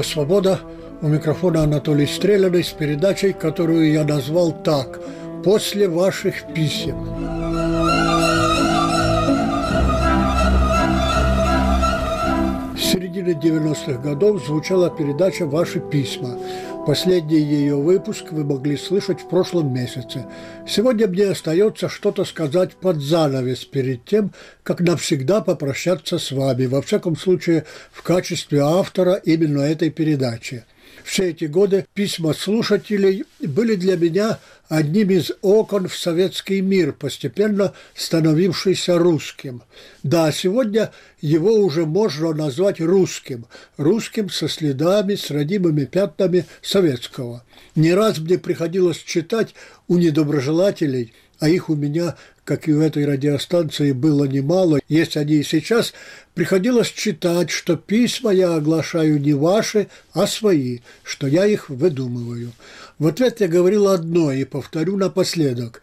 Радио «Свобода». У микрофона Анатолий Стреляный с передачей, которую я назвал так «После ваших писем». В середине 90-х годов звучала передача «Ваши письма». Последний ее выпуск вы могли слышать в прошлом месяце. Сегодня мне остается что-то сказать под занавес перед тем, как навсегда попрощаться с вами, во всяком случае в качестве автора именно этой передачи. Все эти годы письма слушателей были для меня одним из окон в советский мир, постепенно становившийся русским. Да, сегодня его уже можно назвать русским, русским со следами, с родимыми пятнами советского. Не раз мне приходилось читать у недоброжелателей, а их у меня, как и у этой радиостанции, было немало, есть они и сейчас, приходилось читать, что письма я оглашаю не ваши, а свои, что я их выдумываю. В ответ я говорил одно и повторю напоследок.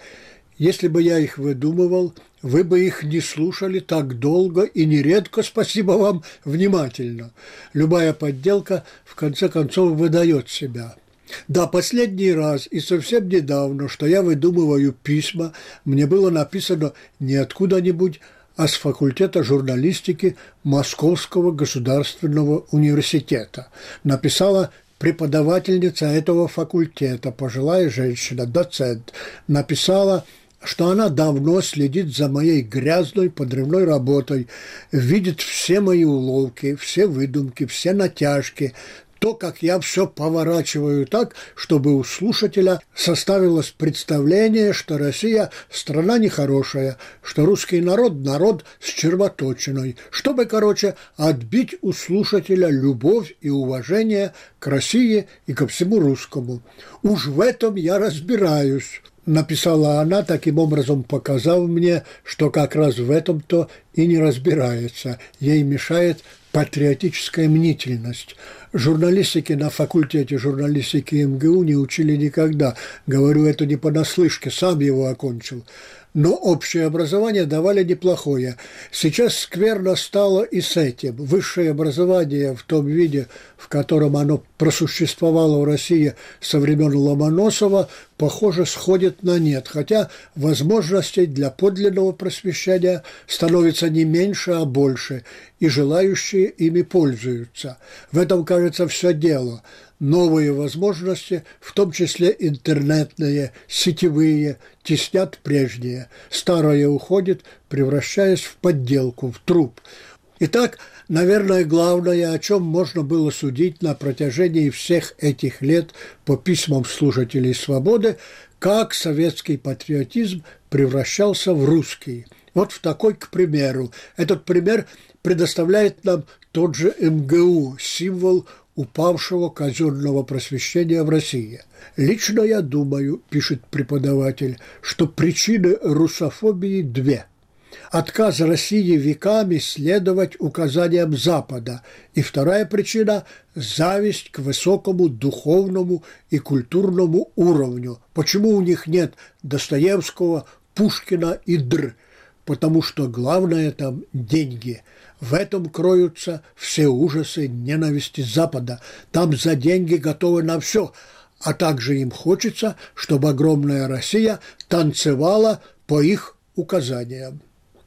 Если бы я их выдумывал, вы бы их не слушали так долго и нередко, спасибо вам, внимательно. Любая подделка в конце концов выдает себя. Да, последний раз и совсем недавно, что я выдумываю письма, мне было написано не откуда-нибудь, а с факультета журналистики Московского государственного университета. Написала преподавательница этого факультета, пожилая женщина, доцент, написала, что она давно следит за моей грязной подрывной работой, видит все мои уловки, все выдумки, все натяжки, то, как я все поворачиваю так, чтобы у слушателя составилось представление, что Россия – страна нехорошая, что русский народ – народ с червоточиной, чтобы, короче, отбить у слушателя любовь и уважение к России и ко всему русскому. Уж в этом я разбираюсь написала она, таким образом показав мне, что как раз в этом-то и не разбирается. Ей мешает патриотическая мнительность. Журналистики на факультете журналистики МГУ не учили никогда. Говорю это не понаслышке, сам его окончил но общее образование давали неплохое. Сейчас скверно стало и с этим. Высшее образование в том виде, в котором оно просуществовало в России со времен Ломоносова, похоже, сходит на нет, хотя возможностей для подлинного просвещения становится не меньше, а больше, и желающие ими пользуются. В этом, кажется, все дело – новые возможности, в том числе интернетные, сетевые, теснят прежние. Старое уходит, превращаясь в подделку, в труп. Итак, наверное, главное, о чем можно было судить на протяжении всех этих лет по письмам служителей свободы, как советский патриотизм превращался в русский. Вот в такой, к примеру. Этот пример предоставляет нам тот же МГУ, символ упавшего казенного просвещения в России. Лично я думаю, пишет преподаватель, что причины русофобии две – отказ России веками следовать указаниям Запада. И вторая причина – зависть к высокому духовному и культурному уровню. Почему у них нет Достоевского, Пушкина и Др? Потому что главное там – деньги – в этом кроются все ужасы ненависти Запада. Там за деньги готовы на все, а также им хочется, чтобы огромная Россия танцевала по их указаниям.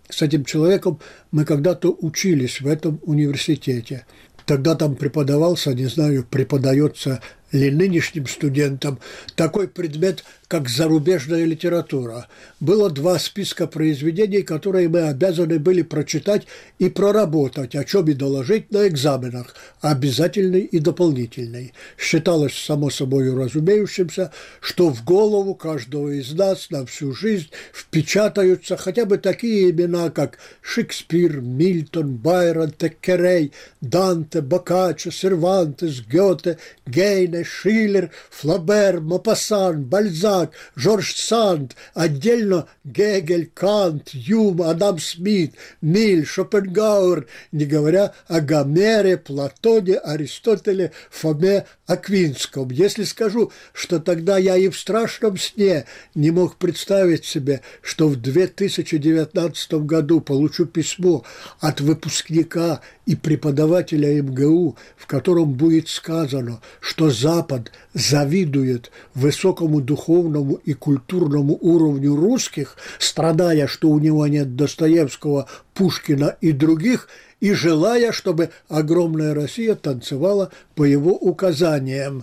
С этим человеком мы когда-то учились в этом университете. Тогда там преподавался, не знаю, преподается ли нынешним студентам такой предмет, как зарубежная литература. Было два списка произведений, которые мы обязаны были прочитать и проработать, о чем и доложить на экзаменах, обязательный и дополнительный. Считалось само собой разумеющимся, что в голову каждого из нас на всю жизнь впечатаются хотя бы такие имена, как Шекспир, Мильтон, Байрон, Теккерей, Данте, Боккаччо, Сервантес, Гёте, Гейне, Шиллер, Флабер, Мопассан, Бальзак, Жорж Санд, отдельно Гегель, Кант, Юм, Адам Смит, Миль, Шопенгауэр, не говоря о Гомере, Платоне, Аристотеле, Фоме Аквинском. Если скажу, что тогда я и в страшном сне не мог представить себе, что в 2019 году получу письмо от выпускника и преподавателя МГУ, в котором будет сказано, что Запад завидует высокому духовному и культурному уровню русских, страдая, что у него нет Достоевского, Пушкина и других, и желая, чтобы огромная Россия танцевала по его указаниям.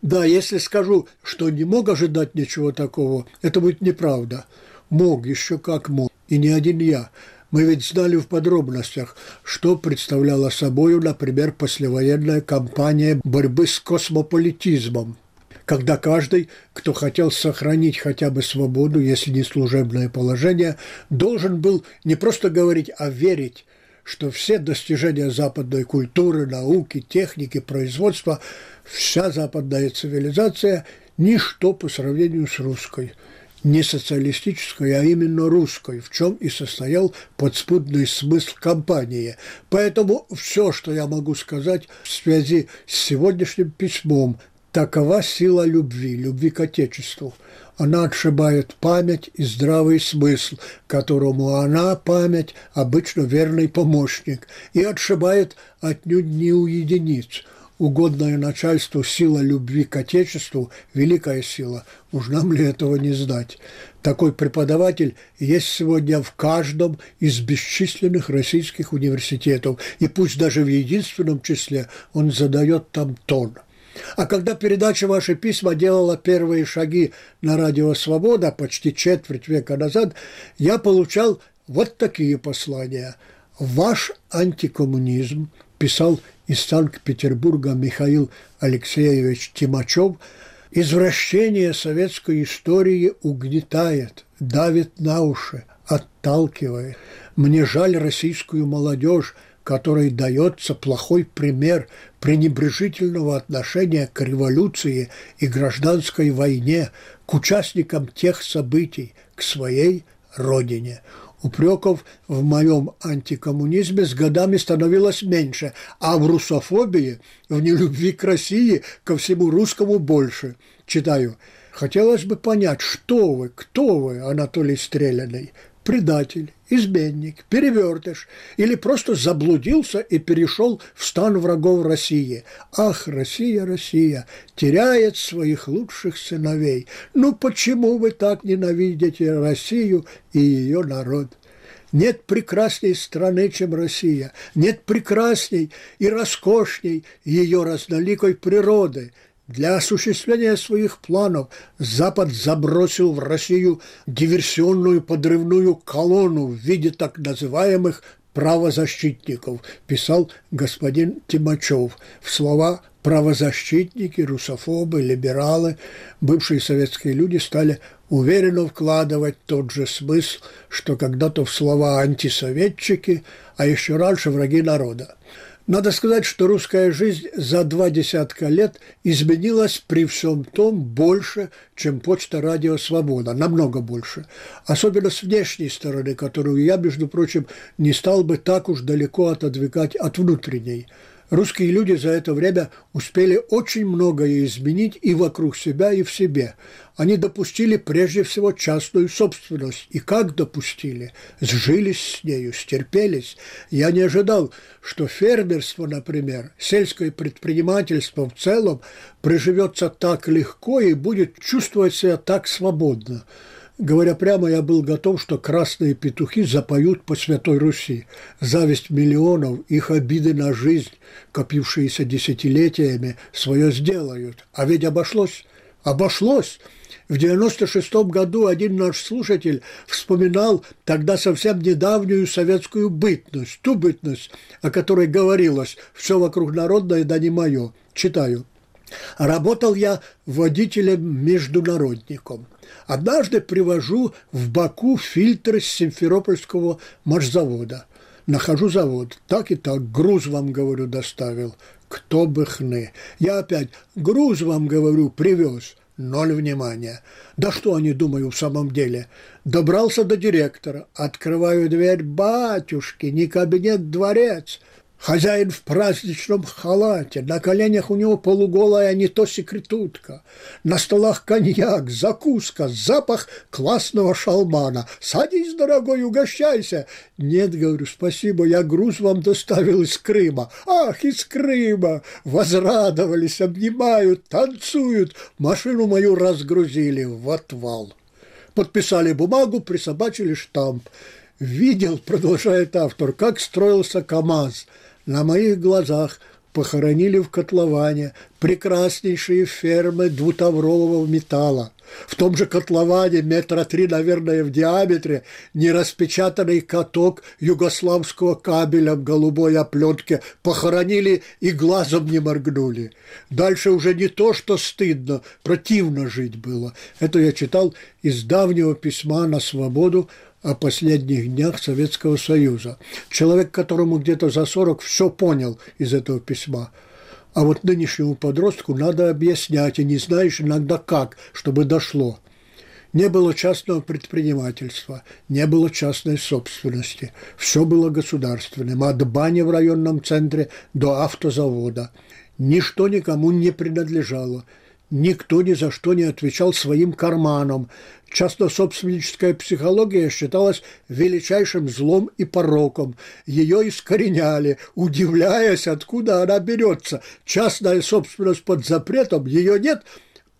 Да, если скажу, что не мог ожидать ничего такого, это будет неправда. Мог, еще как мог. И не один я. Мы ведь знали в подробностях, что представляла собой, например, послевоенная кампания борьбы с космополитизмом, когда каждый, кто хотел сохранить хотя бы свободу, если не служебное положение, должен был не просто говорить, а верить, что все достижения западной культуры, науки, техники, производства, вся западная цивилизация – ничто по сравнению с русской – не социалистической, а именно русской, в чем и состоял подспудный смысл кампании. Поэтому все, что я могу сказать в связи с сегодняшним письмом, такова сила любви, любви к Отечеству. Она отшибает память и здравый смысл, которому она, память, обычно верный помощник, и отшибает отнюдь не у единиц – угодное начальству сила любви к Отечеству – великая сила. Уж нам ли этого не знать? Такой преподаватель есть сегодня в каждом из бесчисленных российских университетов, и пусть даже в единственном числе он задает там тон. А когда передача «Ваши письма» делала первые шаги на радио «Свобода» почти четверть века назад, я получал вот такие послания. «Ваш антикоммунизм», писал из Санкт-Петербурга Михаил Алексеевич Тимачев, извращение советской истории угнетает, давит на уши, отталкивает. Мне жаль российскую молодежь, которой дается плохой пример пренебрежительного отношения к революции и гражданской войне, к участникам тех событий, к своей родине. Упреков в моем антикоммунизме с годами становилось меньше, а в русофобии, в нелюбви к России, ко всему русскому больше. Читаю. Хотелось бы понять, что вы, кто вы, Анатолий Стреляный, предатель, изменник, перевертыш или просто заблудился и перешел в стан врагов России. Ах, Россия, Россия, теряет своих лучших сыновей. Ну почему вы так ненавидите Россию и ее народ? Нет прекрасней страны, чем Россия. Нет прекрасней и роскошней ее разноликой природы – для осуществления своих планов Запад забросил в Россию диверсионную подрывную колонну в виде так называемых правозащитников, писал господин Тимачев. В слова правозащитники, русофобы, либералы, бывшие советские люди стали уверенно вкладывать тот же смысл, что когда-то в слова антисоветчики, а еще раньше враги народа. Надо сказать, что русская жизнь за два десятка лет изменилась при всем том больше, чем почта «Радио Свобода», намного больше. Особенно с внешней стороны, которую я, между прочим, не стал бы так уж далеко отодвигать от внутренней – Русские люди за это время успели очень многое изменить и вокруг себя, и в себе. Они допустили прежде всего частную собственность. И как допустили? Сжились с нею, стерпелись. Я не ожидал, что фермерство, например, сельское предпринимательство в целом приживется так легко и будет чувствовать себя так свободно. Говоря прямо, я был готов, что красные петухи запоют по Святой Руси. Зависть миллионов, их обиды на жизнь, копившиеся десятилетиями, свое сделают. А ведь обошлось. Обошлось. В 96 году один наш слушатель вспоминал тогда совсем недавнюю советскую бытность, ту бытность, о которой говорилось «все вокруг народное, да не мое». Читаю. Работал я водителем-международником. Однажды привожу в Баку фильтры с Симферопольского маршзавода. Нахожу завод. Так и так, груз вам, говорю, доставил. Кто бы хны. Я опять груз вам, говорю, привез. Ноль внимания. Да что они думают в самом деле? Добрался до директора. Открываю дверь. Батюшки, не кабинет, дворец. Хозяин в праздничном халате, на коленях у него полуголая не то секретутка, на столах коньяк, закуска, запах классного шалмана. «Садись, дорогой, угощайся!» «Нет, — говорю, — спасибо, я груз вам доставил из Крыма». «Ах, из Крыма!» Возрадовались, обнимают, танцуют. Машину мою разгрузили в отвал. Подписали бумагу, присобачили штамп. Видел, продолжает автор, как строился КАМАЗ – на моих глазах похоронили в котловане прекраснейшие фермы двутаврового металла. В том же котловане метра три, наверное, в диаметре нераспечатанный каток югославского кабеля в голубой оплетке похоронили и глазом не моргнули. Дальше уже не то, что стыдно, противно жить было. Это я читал из давнего письма на свободу о последних днях Советского Союза. Человек, которому где-то за 40 все понял из этого письма. А вот нынешнему подростку надо объяснять, и не знаешь иногда как, чтобы дошло. Не было частного предпринимательства, не было частной собственности. Все было государственным, от бани в районном центре до автозавода. Ничто никому не принадлежало – Никто ни за что не отвечал своим карманом. Частно-собственническая психология считалась величайшим злом и пороком. Ее искореняли, удивляясь, откуда она берется. Частная собственность под запретом, ее нет,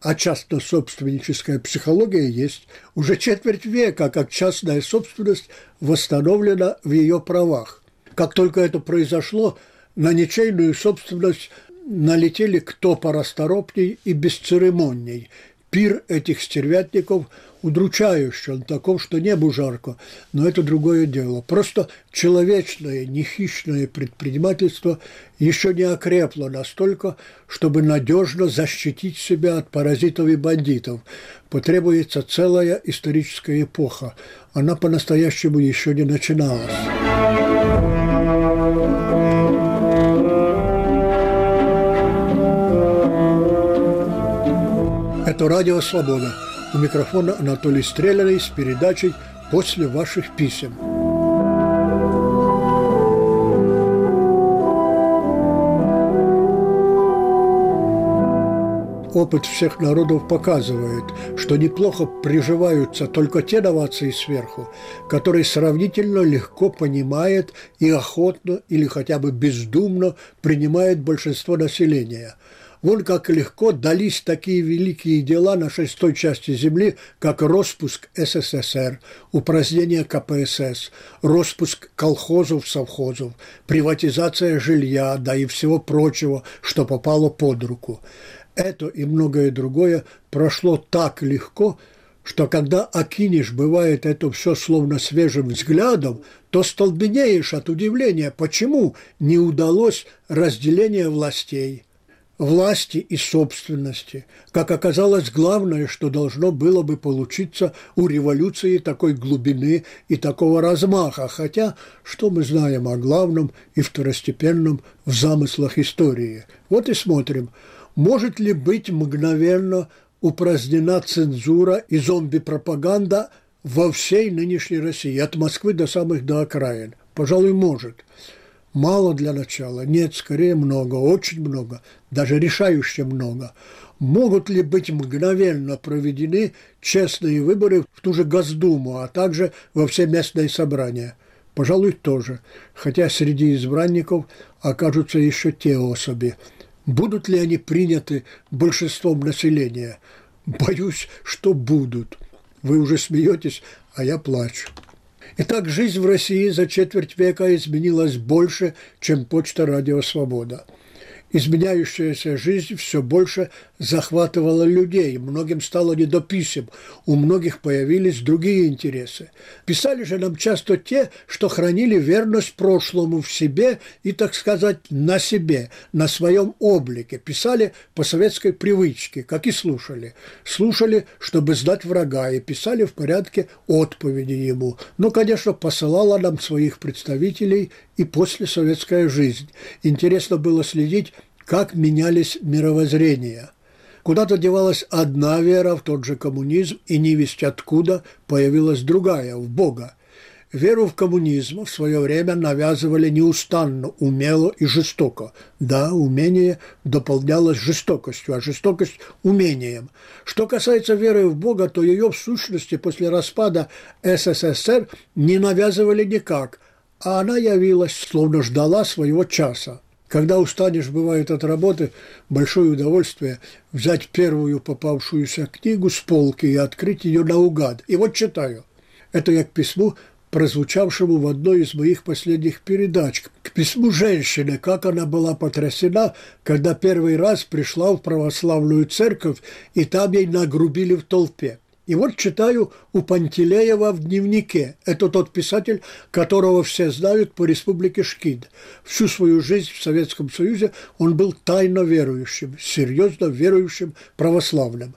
а частно-собственническая психология есть. Уже четверть века, как частная собственность восстановлена в ее правах. Как только это произошло, на ничейную собственность налетели кто порасторопней и бесцеремонней. Пир этих стервятников удручающий, он таков, что небу жарко, но это другое дело. Просто человечное, нехищное предпринимательство еще не окрепло настолько, чтобы надежно защитить себя от паразитов и бандитов. Потребуется целая историческая эпоха. Она по-настоящему еще не начиналась. Это радио «Свобода». У микрофона Анатолий Стреляный с передачей «После ваших писем». Опыт всех народов показывает, что неплохо приживаются только те новации сверху, которые сравнительно легко понимает и охотно или хотя бы бездумно принимает большинство населения – Вон как легко дались такие великие дела на шестой части Земли, как распуск СССР, упразднение КПСС, распуск колхозов, совхозов, приватизация жилья, да и всего прочего, что попало под руку. Это и многое другое прошло так легко, что когда окинешь, бывает, это все словно свежим взглядом, то столбенеешь от удивления, почему не удалось разделение властей – власти и собственности. Как оказалось, главное, что должно было бы получиться у революции такой глубины и такого размаха, хотя что мы знаем о главном и второстепенном в замыслах истории. Вот и смотрим, может ли быть мгновенно упразднена цензура и зомби-пропаганда во всей нынешней России, от Москвы до самых до окраин? Пожалуй, может. Мало для начала, нет, скорее много, очень много, даже решающе много. Могут ли быть мгновенно проведены честные выборы в ту же Госдуму, а также во все местные собрания? Пожалуй, тоже, хотя среди избранников окажутся еще те особи. Будут ли они приняты большинством населения? Боюсь, что будут. Вы уже смеетесь, а я плачу. Итак, жизнь в России за четверть века изменилась больше, чем почта «Радио Свобода». Изменяющаяся жизнь все больше захватывала людей, многим стало не до писем, у многих появились другие интересы. Писали же нам часто те, что хранили верность прошлому в себе и, так сказать, на себе, на своем облике. Писали по советской привычке, как и слушали. Слушали, чтобы сдать врага, и писали в порядке отповеди ему. Но, конечно, посылала нам своих представителей и послесоветская жизнь. Интересно было следить, как менялись мировоззрения – Куда-то девалась одна вера в тот же коммунизм, и не весть откуда появилась другая, в Бога. Веру в коммунизм в свое время навязывали неустанно, умело и жестоко. Да, умение дополнялось жестокостью, а жестокость – умением. Что касается веры в Бога, то ее в сущности после распада СССР не навязывали никак, а она явилась, словно ждала своего часа. Когда устанешь, бывает, от работы, большое удовольствие взять первую попавшуюся книгу с полки и открыть ее наугад. И вот читаю. Это я к письму прозвучавшему в одной из моих последних передач, к письму женщины, как она была потрясена, когда первый раз пришла в православную церковь, и там ей нагрубили в толпе. И вот читаю у Пантелеева в дневнике. Это тот писатель, которого все знают по республике Шкид. Всю свою жизнь в Советском Союзе он был тайно верующим, серьезно верующим православным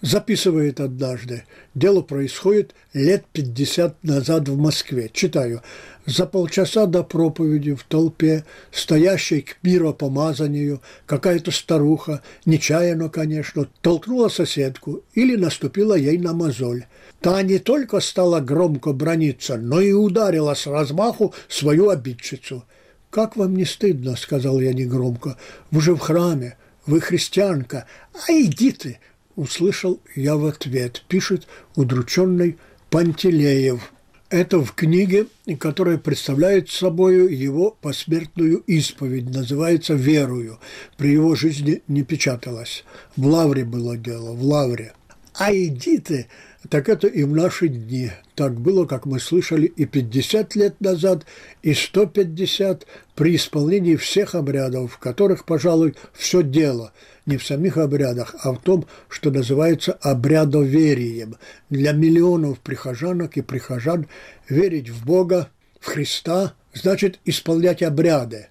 записывает однажды. Дело происходит лет 50 назад в Москве. Читаю. За полчаса до проповеди в толпе, стоящей к миропомазанию, какая-то старуха, нечаянно, конечно, толкнула соседку или наступила ей на мозоль. Та не только стала громко брониться, но и ударила с размаху свою обидчицу. «Как вам не стыдно?» – сказал я негромко. «Вы же в храме, вы христианка. А иди ты!» Услышал я в ответ, пишет удрученный Пантелеев. Это в книге, которая представляет собой его посмертную исповедь, называется «Верую». При его жизни не печаталось. В Лавре было дело, в Лавре. А иди ты, так это и в наши дни. Так было, как мы слышали, и 50 лет назад, и 150 при исполнении всех обрядов, в которых, пожалуй, все дело – не в самих обрядах, а в том, что называется обрядоверием. Для миллионов прихожанок и прихожан верить в Бога, в Христа, значит исполнять обряды,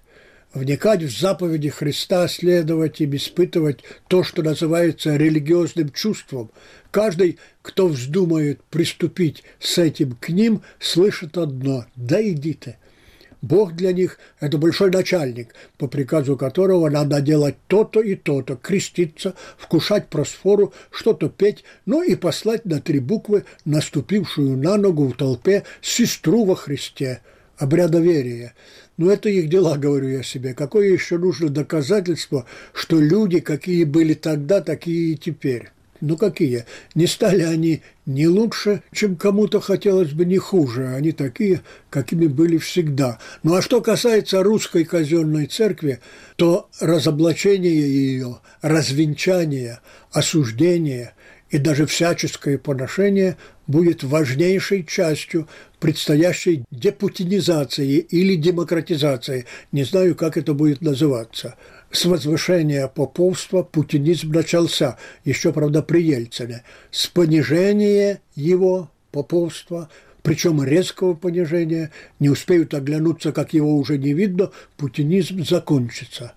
вникать в заповеди Христа, следовать им, испытывать то, что называется религиозным чувством. Каждый, кто вздумает приступить с этим к ним, слышит одно – «Да иди ты». Бог для них – это большой начальник, по приказу которого надо делать то-то и то-то, креститься, вкушать просфору, что-то петь, ну и послать на три буквы наступившую на ногу в толпе сестру во Христе, обрядоверие. Но это их дела, говорю я себе. Какое еще нужно доказательство, что люди, какие были тогда, такие и теперь? Ну какие? Не стали они не лучше, чем кому-то хотелось бы не хуже. Они такие, какими были всегда. Ну а что касается русской казенной церкви, то разоблачение ее, развенчание, осуждение и даже всяческое поношение будет важнейшей частью предстоящей депутинизации или демократизации. Не знаю, как это будет называться – с возвышения поповства путинизм начался, еще, правда, при Ельцине. С понижения его поповства, причем резкого понижения, не успеют оглянуться, как его уже не видно, путинизм закончится.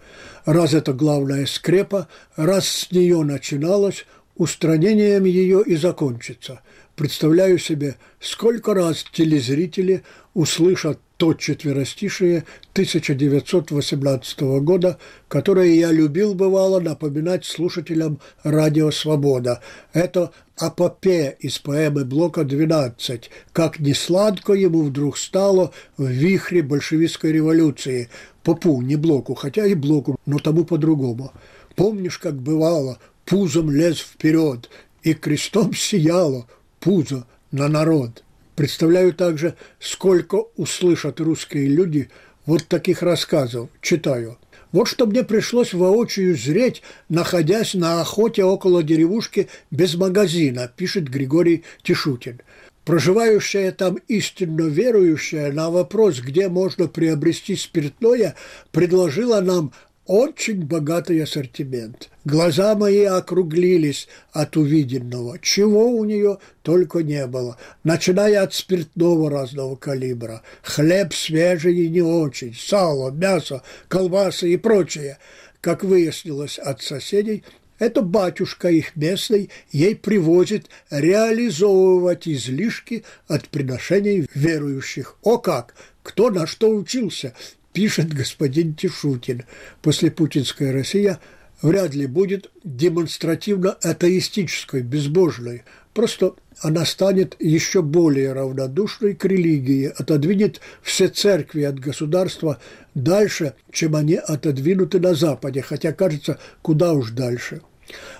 Раз это главная скрепа, раз с нее начиналось, устранением ее и закончится. Представляю себе, сколько раз телезрители услышат то четверостишие 1918 года, которое я любил, бывало, напоминать слушателям «Радио Свобода». Это апопе из поэмы Блока «12», как не сладко ему вдруг стало в вихре большевистской революции. Попу, не Блоку, хотя и Блоку, но тому по-другому. Помнишь, как бывало, пузом лез вперед, и крестом сияло пузо на народ – Представляю также, сколько услышат русские люди вот таких рассказов. Читаю. Вот что мне пришлось воочию зреть, находясь на охоте около деревушки без магазина, пишет Григорий Тишутин. Проживающая там истинно верующая на вопрос, где можно приобрести спиртное, предложила нам очень богатый ассортимент. Глаза мои округлились от увиденного. Чего у нее только не было. Начиная от спиртного разного калибра. Хлеб свежий и не очень. Сало, мясо, колбасы и прочее. Как выяснилось от соседей, это батюшка их местный ей привозит реализовывать излишки от приношений верующих. О как! Кто на что учился? Пишет господин Тишутин. После путинская Россия вряд ли будет демонстративно атеистической, безбожной. Просто она станет еще более равнодушной к религии, отодвинет все церкви от государства дальше, чем они отодвинуты на Западе, хотя, кажется, куда уж дальше.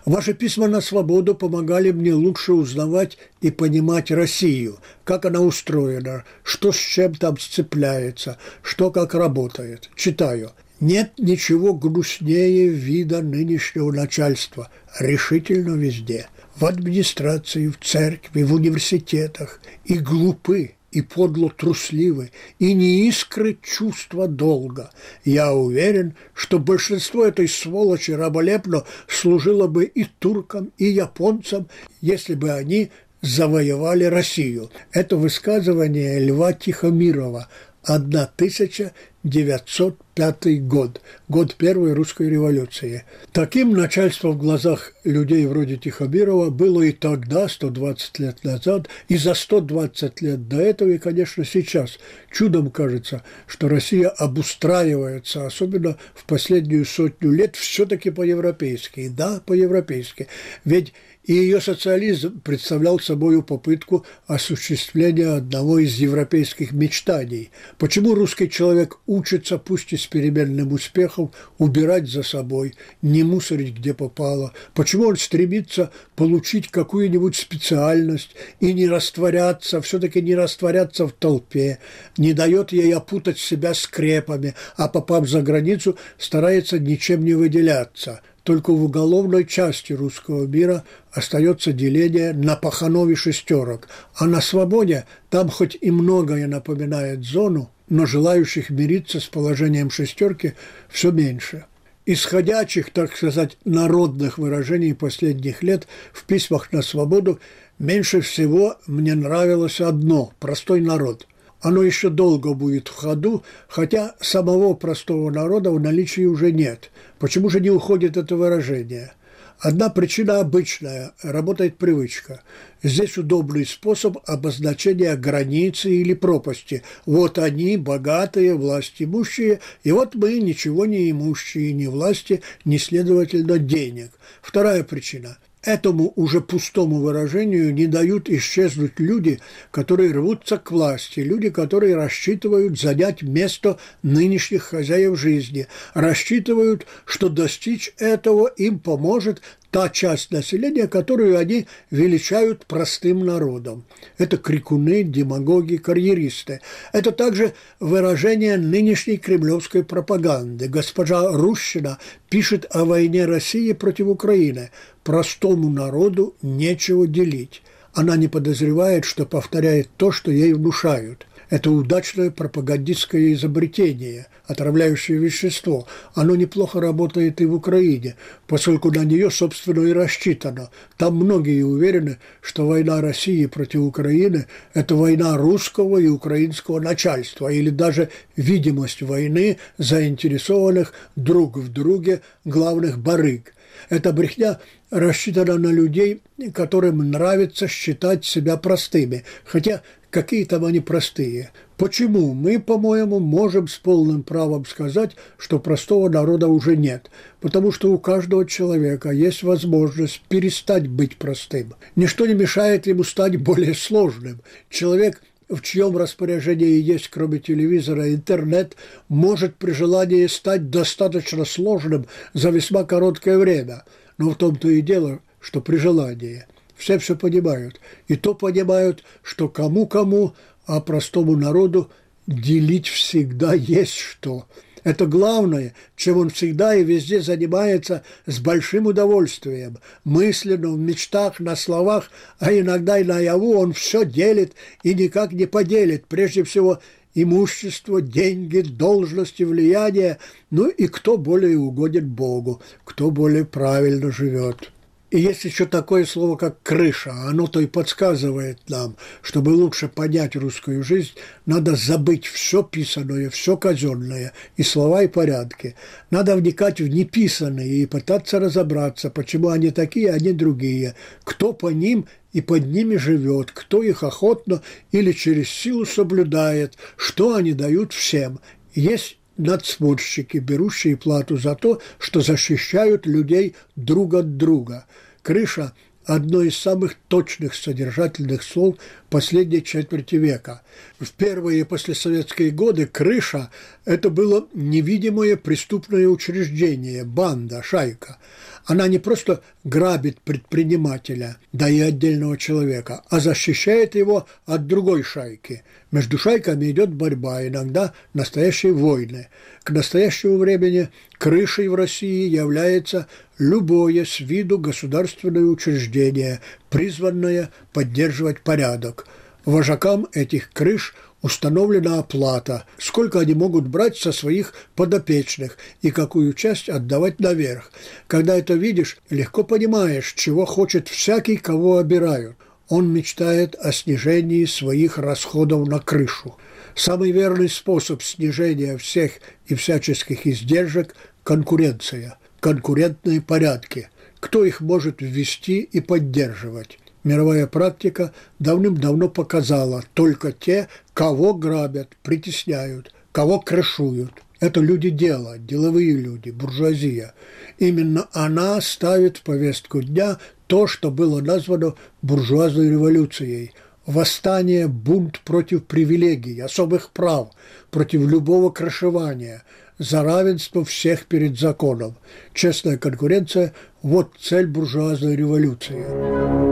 Ваши письма на свободу помогали мне лучше узнавать и понимать Россию, как она устроена, что с чем там сцепляется, что как работает. Читаю. Нет ничего грустнее вида нынешнего начальства, решительно везде – в администрации, в церкви, в университетах, и глупы, и подло трусливы, и не искры чувства долга. Я уверен, что большинство этой сволочи раболепно служило бы и туркам, и японцам, если бы они завоевали Россию. Это высказывание Льва Тихомирова, 1905 год, год Первой русской революции. Таким начальство в глазах людей вроде Тихомирова было и тогда, 120 лет назад, и за 120 лет до этого, и, конечно, сейчас. Чудом кажется, что Россия обустраивается, особенно в последнюю сотню лет, все-таки по-европейски. Да, по-европейски. Ведь и ее социализм представлял собой попытку осуществления одного из европейских мечтаний. Почему русский человек учится, пусть и с переменным успехом, убирать за собой, не мусорить где попало? Почему он стремится получить какую-нибудь специальность и не растворяться, все-таки не растворяться в толпе, не дает ей опутать себя скрепами, а попав за границу, старается ничем не выделяться – только в уголовной части русского мира остается деление на паханове шестерок, а на свободе там хоть и многое напоминает зону, но желающих мириться с положением шестерки все меньше. Исходящих, так сказать, народных выражений последних лет в письмах на свободу меньше всего мне нравилось одно – простой народ – оно еще долго будет в ходу, хотя самого простого народа в наличии уже нет. Почему же не уходит это выражение? Одна причина обычная – работает привычка. Здесь удобный способ обозначения границы или пропасти. Вот они, богатые, власть имущие, и вот мы, ничего не имущие, ни власти, ни, следовательно, денег. Вторая причина – Этому уже пустому выражению не дают исчезнуть люди, которые рвутся к власти, люди, которые рассчитывают занять место нынешних хозяев жизни, рассчитывают, что достичь этого им поможет та часть населения, которую они величают простым народом. Это крикуны, демагоги, карьеристы. Это также выражение нынешней кремлевской пропаганды. Госпожа Рущина пишет о войне России против Украины. Простому народу нечего делить. Она не подозревает, что повторяет то, что ей внушают. Это удачное пропагандистское изобретение, отравляющее вещество. Оно неплохо работает и в Украине, поскольку на нее, собственно, и рассчитано. Там многие уверены, что война России против Украины – это война русского и украинского начальства, или даже видимость войны заинтересованных друг в друге главных барыг. Эта брехня рассчитана на людей, которым нравится считать себя простыми, хотя какие там они простые. Почему? Мы, по-моему, можем с полным правом сказать, что простого народа уже нет, потому что у каждого человека есть возможность перестать быть простым. Ничто не мешает ему стать более сложным. Человек в чьем распоряжении есть, кроме телевизора, интернет, может при желании стать достаточно сложным за весьма короткое время. Но в том-то и дело, что при желании – все все понимают. И то понимают, что кому-кому, а простому народу делить всегда есть что. Это главное, чем он всегда и везде занимается с большим удовольствием. Мысленно, в мечтах, на словах, а иногда и наяву он все делит и никак не поделит. Прежде всего, имущество, деньги, должности, влияние, ну и кто более угоден Богу, кто более правильно живет. И есть еще такое слово, как крыша. Оно то и подсказывает нам, чтобы лучше понять русскую жизнь, надо забыть все писанное, все казенное, и слова, и порядки. Надо вникать в неписанные и пытаться разобраться, почему они такие, а не другие, кто по ним и под ними живет, кто их охотно или через силу соблюдает, что они дают всем. Есть надсмотрщики, берущие плату за то, что защищают людей друг от друга. Крыша – одно из самых точных содержательных слов последней четверти века. В первые послесоветские годы крыша – это было невидимое преступное учреждение, банда, шайка. Она не просто грабит предпринимателя, да и отдельного человека, а защищает его от другой шайки. Между шайками идет борьба, иногда настоящие войны. К настоящему времени крышей в России является любое с виду государственное учреждение, призванное поддерживать порядок. Вожакам этих крыш установлена оплата, сколько они могут брать со своих подопечных и какую часть отдавать наверх. Когда это видишь, легко понимаешь, чего хочет всякий, кого обирают. Он мечтает о снижении своих расходов на крышу. Самый верный способ снижения всех и всяческих издержек – конкуренция конкурентные порядки, кто их может ввести и поддерживать. Мировая практика давным-давно показала только те, кого грабят, притесняют, кого крышуют. Это люди дела, деловые люди, буржуазия. Именно она ставит в повестку дня то, что было названо буржуазной революцией – восстание, бунт против привилегий, особых прав, против любого крышевания – за равенство всех перед законом. Честная конкуренция – вот цель буржуазной революции.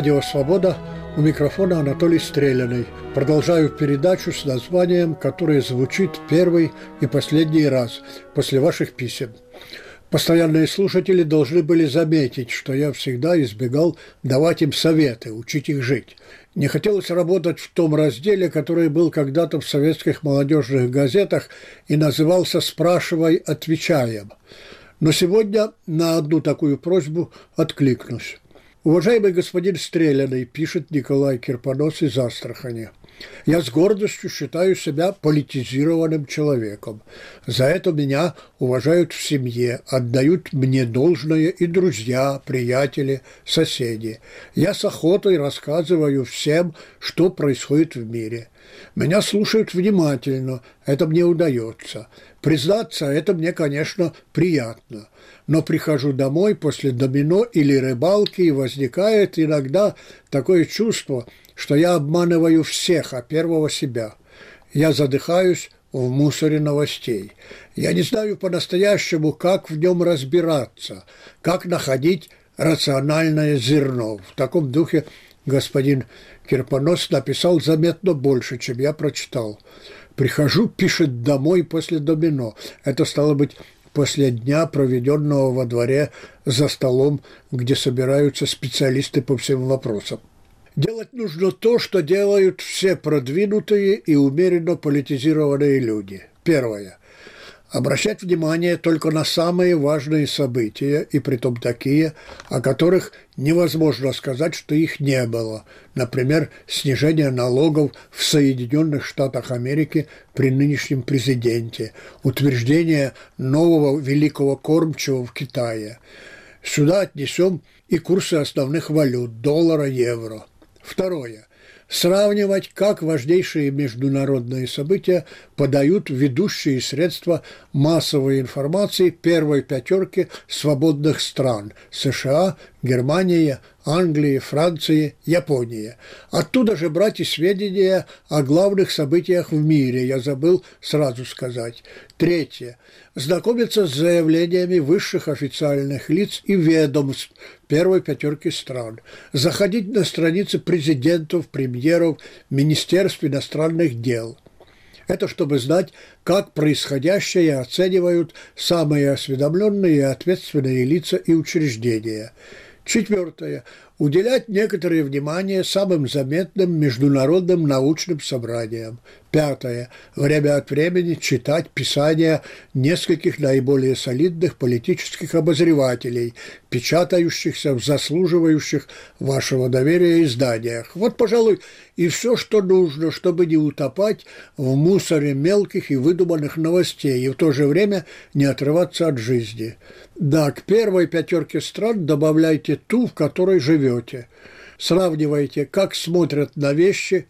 Радио «Свобода» у микрофона Анатолий Стреляный. Продолжаю передачу с названием, которое звучит первый и последний раз после ваших писем. Постоянные слушатели должны были заметить, что я всегда избегал давать им советы, учить их жить. Не хотелось работать в том разделе, который был когда-то в советских молодежных газетах и назывался «Спрашивай, отвечаем». Но сегодня на одну такую просьбу откликнусь. Уважаемый господин Стреляный, пишет Николай Кирпонос из Астрахани – я с гордостью считаю себя политизированным человеком. За это меня уважают в семье, отдают мне должное и друзья, приятели, соседи. Я с охотой рассказываю всем, что происходит в мире. Меня слушают внимательно, это мне удается. Признаться, это мне, конечно, приятно. Но прихожу домой после домино или рыбалки, и возникает иногда такое чувство – что я обманываю всех, а первого себя. Я задыхаюсь в мусоре новостей. Я не знаю по-настоящему, как в нем разбираться, как находить рациональное зерно. В таком духе господин Кирпонос написал заметно больше, чем я прочитал. «Прихожу, пишет домой после домино». Это стало быть после дня, проведенного во дворе за столом, где собираются специалисты по всем вопросам. Делать нужно то, что делают все продвинутые и умеренно политизированные люди. Первое. Обращать внимание только на самые важные события, и притом такие, о которых невозможно сказать, что их не было. Например, снижение налогов в Соединенных Штатах Америки при нынешнем президенте, утверждение нового великого кормчего в Китае. Сюда отнесем и курсы основных валют – доллара, евро – Второе. Сравнивать, как важнейшие международные события подают ведущие средства массовой информации первой пятерки свободных стран – США, Германия, Англии, Франции, Японии. Оттуда же брать и сведения о главных событиях в мире, я забыл сразу сказать. Третье. Знакомиться с заявлениями высших официальных лиц и ведомств первой пятерки стран. Заходить на страницы президентов, премьеров, Министерств иностранных дел – это чтобы знать, как происходящее оценивают самые осведомленные и ответственные лица и учреждения. Четвертое. Уделять некоторое внимание самым заметным международным научным собраниям. Пятое. Время от времени читать писания нескольких наиболее солидных политических обозревателей, печатающихся в заслуживающих вашего доверия изданиях. Вот, пожалуй, и все, что нужно, чтобы не утопать в мусоре мелких и выдуманных новостей, и в то же время не отрываться от жизни. Да, к первой пятерке стран добавляйте ту, в которой живете. Сравнивайте, как смотрят на вещи –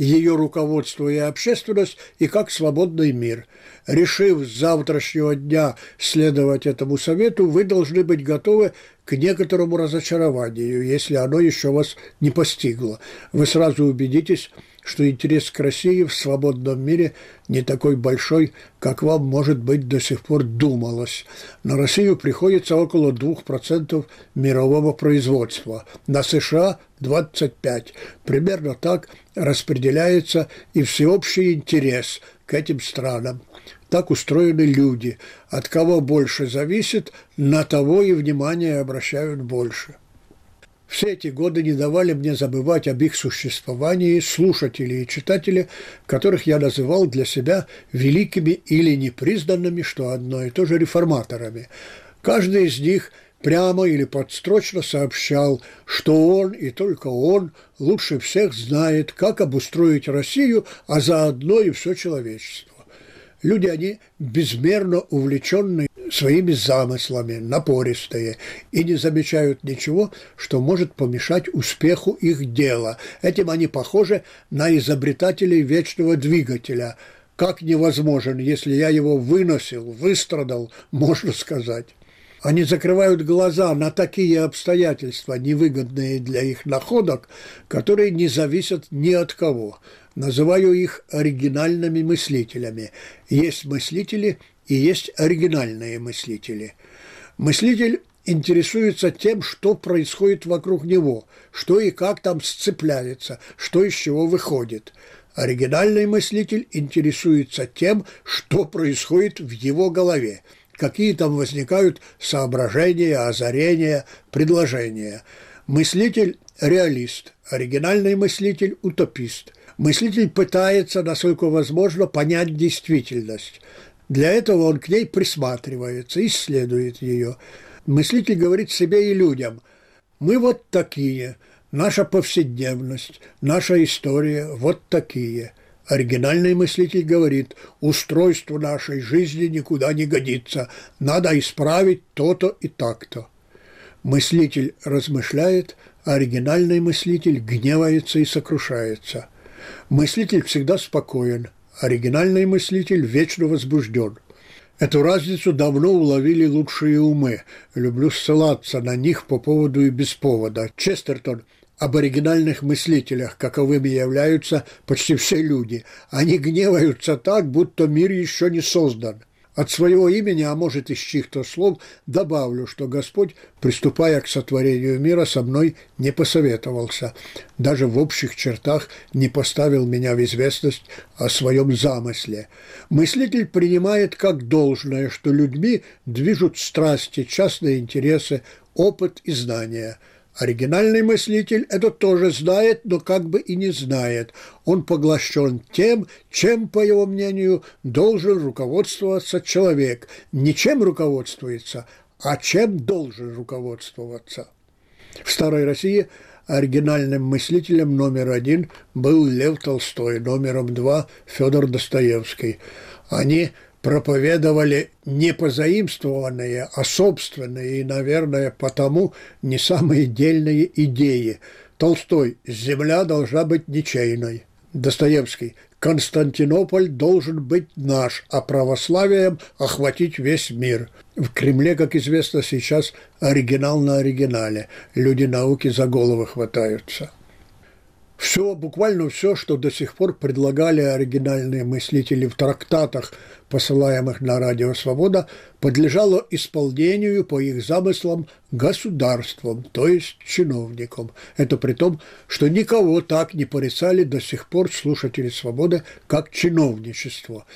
ее руководство и общественность, и как свободный мир. Решив с завтрашнего дня следовать этому совету, вы должны быть готовы к некоторому разочарованию, если оно еще вас не постигло. Вы сразу убедитесь, что интерес к России в свободном мире не такой большой, как вам, может быть, до сих пор думалось. На Россию приходится около 2% мирового производства, на США – 25%. Примерно так распределяется и всеобщий интерес к этим странам. Так устроены люди. От кого больше зависит, на того и внимание обращают больше. Все эти годы не давали мне забывать об их существовании слушатели и читатели, которых я называл для себя великими или непризнанными, что одно и то же реформаторами. Каждый из них прямо или подстрочно сообщал, что он и только он лучше всех знает, как обустроить Россию, а заодно и все человечество. Люди, они безмерно увлеченные своими замыслами, напористые, и не замечают ничего, что может помешать успеху их дела. Этим они похожи на изобретателей вечного двигателя. Как невозможен, если я его выносил, выстрадал, можно сказать. Они закрывают глаза на такие обстоятельства, невыгодные для их находок, которые не зависят ни от кого. Называю их оригинальными мыслителями. Есть мыслители и есть оригинальные мыслители. Мыслитель интересуется тем, что происходит вокруг него, что и как там сцепляется, что из чего выходит. Оригинальный мыслитель интересуется тем, что происходит в его голове, какие там возникают соображения, озарения, предложения. Мыслитель – реалист, оригинальный мыслитель – утопист. Мыслитель пытается, насколько возможно, понять действительность – для этого он к ней присматривается, исследует ее. Мыслитель говорит себе и людям, мы вот такие, наша повседневность, наша история вот такие. Оригинальный мыслитель говорит, устройство нашей жизни никуда не годится, надо исправить то-то и так-то. Мыслитель размышляет, оригинальный мыслитель гневается и сокрушается. Мыслитель всегда спокоен – оригинальный мыслитель вечно возбужден. Эту разницу давно уловили лучшие умы. Люблю ссылаться на них по поводу и без повода. Честертон об оригинальных мыслителях, каковыми являются почти все люди. Они гневаются так, будто мир еще не создан. От своего имени, а может из чьих-то слов, добавлю, что Господь, приступая к сотворению мира, со мной не посоветовался, даже в общих чертах не поставил меня в известность о своем замысле. Мыслитель принимает как должное, что людьми движут страсти, частные интересы, опыт и знания – Оригинальный мыслитель это тоже знает, но как бы и не знает. Он поглощен тем, чем, по его мнению, должен руководствоваться человек. Не чем руководствуется, а чем должен руководствоваться. В Старой России оригинальным мыслителем номер один был Лев Толстой, номером два – Федор Достоевский. Они – проповедовали не позаимствованные, а собственные и, наверное, потому не самые дельные идеи. Толстой «Земля должна быть ничейной». Достоевский Константинополь должен быть наш, а православием охватить весь мир. В Кремле, как известно, сейчас оригинал на оригинале. Люди науки за головы хватаются. Все, буквально все, что до сих пор предлагали оригинальные мыслители в трактатах, посылаемых на Радио Свобода, подлежало исполнению по их замыслам государством, то есть чиновникам. Это при том, что никого так не порицали до сих пор слушатели Свободы, как чиновничество.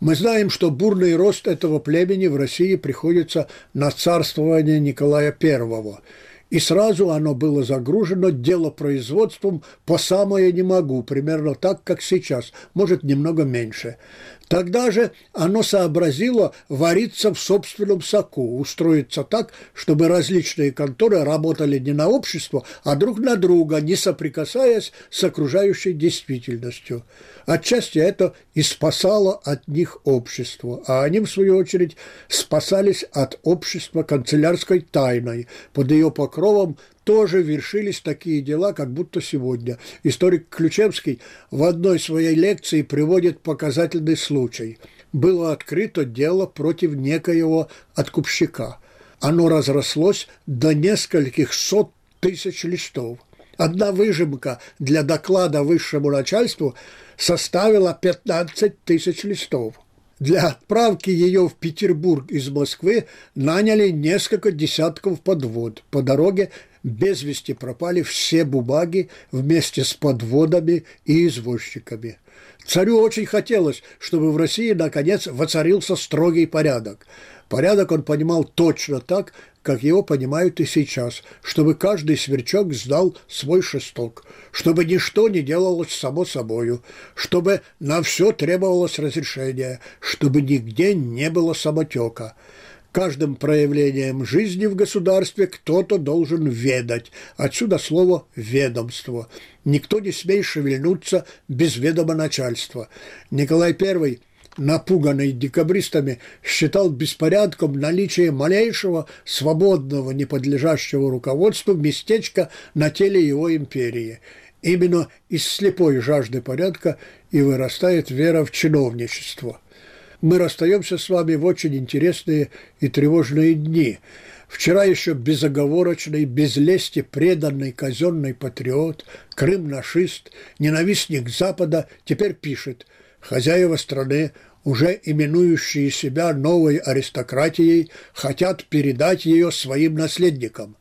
Мы знаем, что бурный рост этого племени в России приходится на царствование Николая I – и сразу оно было загружено делопроизводством по самое не могу, примерно так, как сейчас, может, немного меньше. Тогда же оно сообразило вариться в собственном соку, устроиться так, чтобы различные конторы работали не на общество, а друг на друга, не соприкасаясь с окружающей действительностью. Отчасти это и спасало от них общество, а они, в свою очередь, спасались от общества канцелярской тайной. Под ее покровом тоже вершились такие дела, как будто сегодня. Историк Ключевский в одной своей лекции приводит показательный случай. Было открыто дело против некоего откупщика. Оно разрослось до нескольких сот тысяч листов. Одна выжимка для доклада высшему начальству составила 15 тысяч листов. Для отправки ее в Петербург из Москвы наняли несколько десятков подвод. По дороге без вести пропали все бумаги вместе с подводами и извозчиками. Царю очень хотелось, чтобы в России, наконец, воцарился строгий порядок. Порядок он понимал точно так, как его понимают и сейчас, чтобы каждый сверчок знал свой шесток, чтобы ничто не делалось само собою, чтобы на все требовалось разрешение, чтобы нигде не было самотека. Каждым проявлением жизни в государстве кто-то должен ведать. Отсюда слово «ведомство». Никто не смеет шевельнуться без ведома начальства. Николай I – напуганный декабристами, считал беспорядком наличие малейшего свободного, не подлежащего руководству местечка на теле его империи. Именно из слепой жажды порядка и вырастает вера в чиновничество. Мы расстаемся с вами в очень интересные и тревожные дни. Вчера еще безоговорочный, без лести преданный казенный патриот, крым-нашист, ненавистник Запада теперь пишет – Хозяева страны, уже именующие себя новой аристократией, хотят передать ее своим наследникам.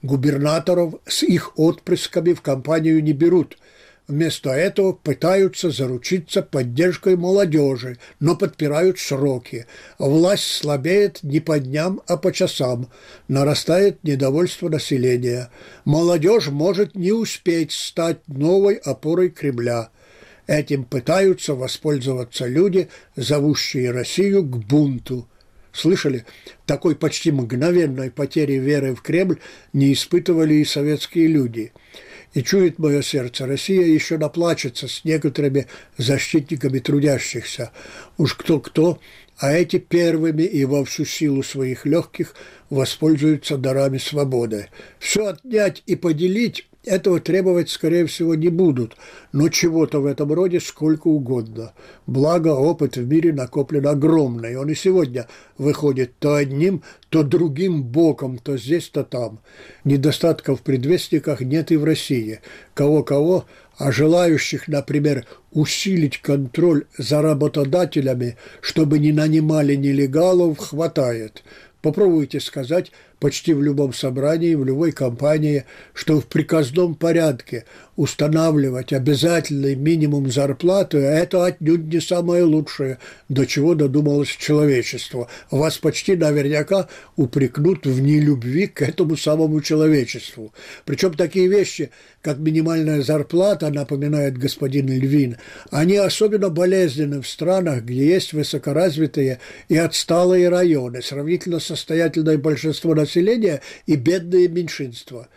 Губернаторов с их отпрысками в компанию не берут. Вместо этого пытаются заручиться поддержкой молодежи, но подпирают сроки. Власть слабеет не по дням, а по часам. Нарастает недовольство населения. Молодежь может не успеть стать новой опорой Кремля – Этим пытаются воспользоваться люди, зовущие Россию к бунту. Слышали? Такой почти мгновенной потери веры в Кремль не испытывали и советские люди. И чует мое сердце, Россия еще наплачется с некоторыми защитниками трудящихся. Уж кто-кто, а эти первыми и во всю силу своих легких воспользуются дарами свободы. Все отнять и поделить этого требовать, скорее всего, не будут, но чего-то в этом роде сколько угодно. Благо, опыт в мире накоплен огромный. Он и сегодня выходит то одним, то другим боком, то здесь, то там. Недостатков в предвестниках нет и в России. Кого-кого, а желающих, например, усилить контроль за работодателями, чтобы не нанимали нелегалов, хватает. Попробуйте сказать почти в любом собрании, в любой компании, что в приказном порядке устанавливать обязательный минимум зарплаты – это отнюдь не самое лучшее, до чего додумалось человечество. Вас почти наверняка упрекнут в нелюбви к этому самому человечеству. Причем такие вещи, как минимальная зарплата, напоминает господин Львин, они особенно болезненны в странах, где есть высокоразвитые и отсталые районы, сравнительно состоятельное большинство населения населения и бедные меньшинства.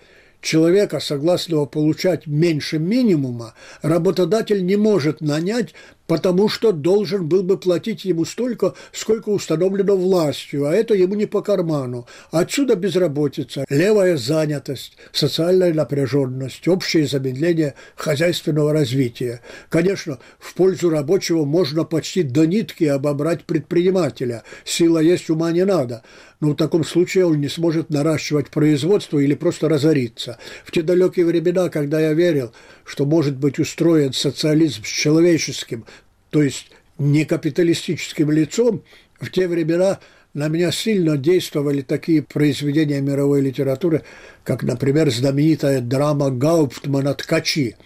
Человека, согласного получать меньше минимума, работодатель не может нанять потому что должен был бы платить ему столько, сколько установлено властью, а это ему не по карману. Отсюда безработица, левая занятость, социальная напряженность, общее замедление хозяйственного развития. Конечно, в пользу рабочего можно почти до нитки обобрать предпринимателя. Сила есть, ума не надо. Но в таком случае он не сможет наращивать производство или просто разориться. В те далекие времена, когда я верил, что может быть устроен социализм с человеческим, то есть не капиталистическим лицом, в те времена на меня сильно действовали такие произведения мировой литературы, как, например, знаменитая драма Гауптмана «Ткачи».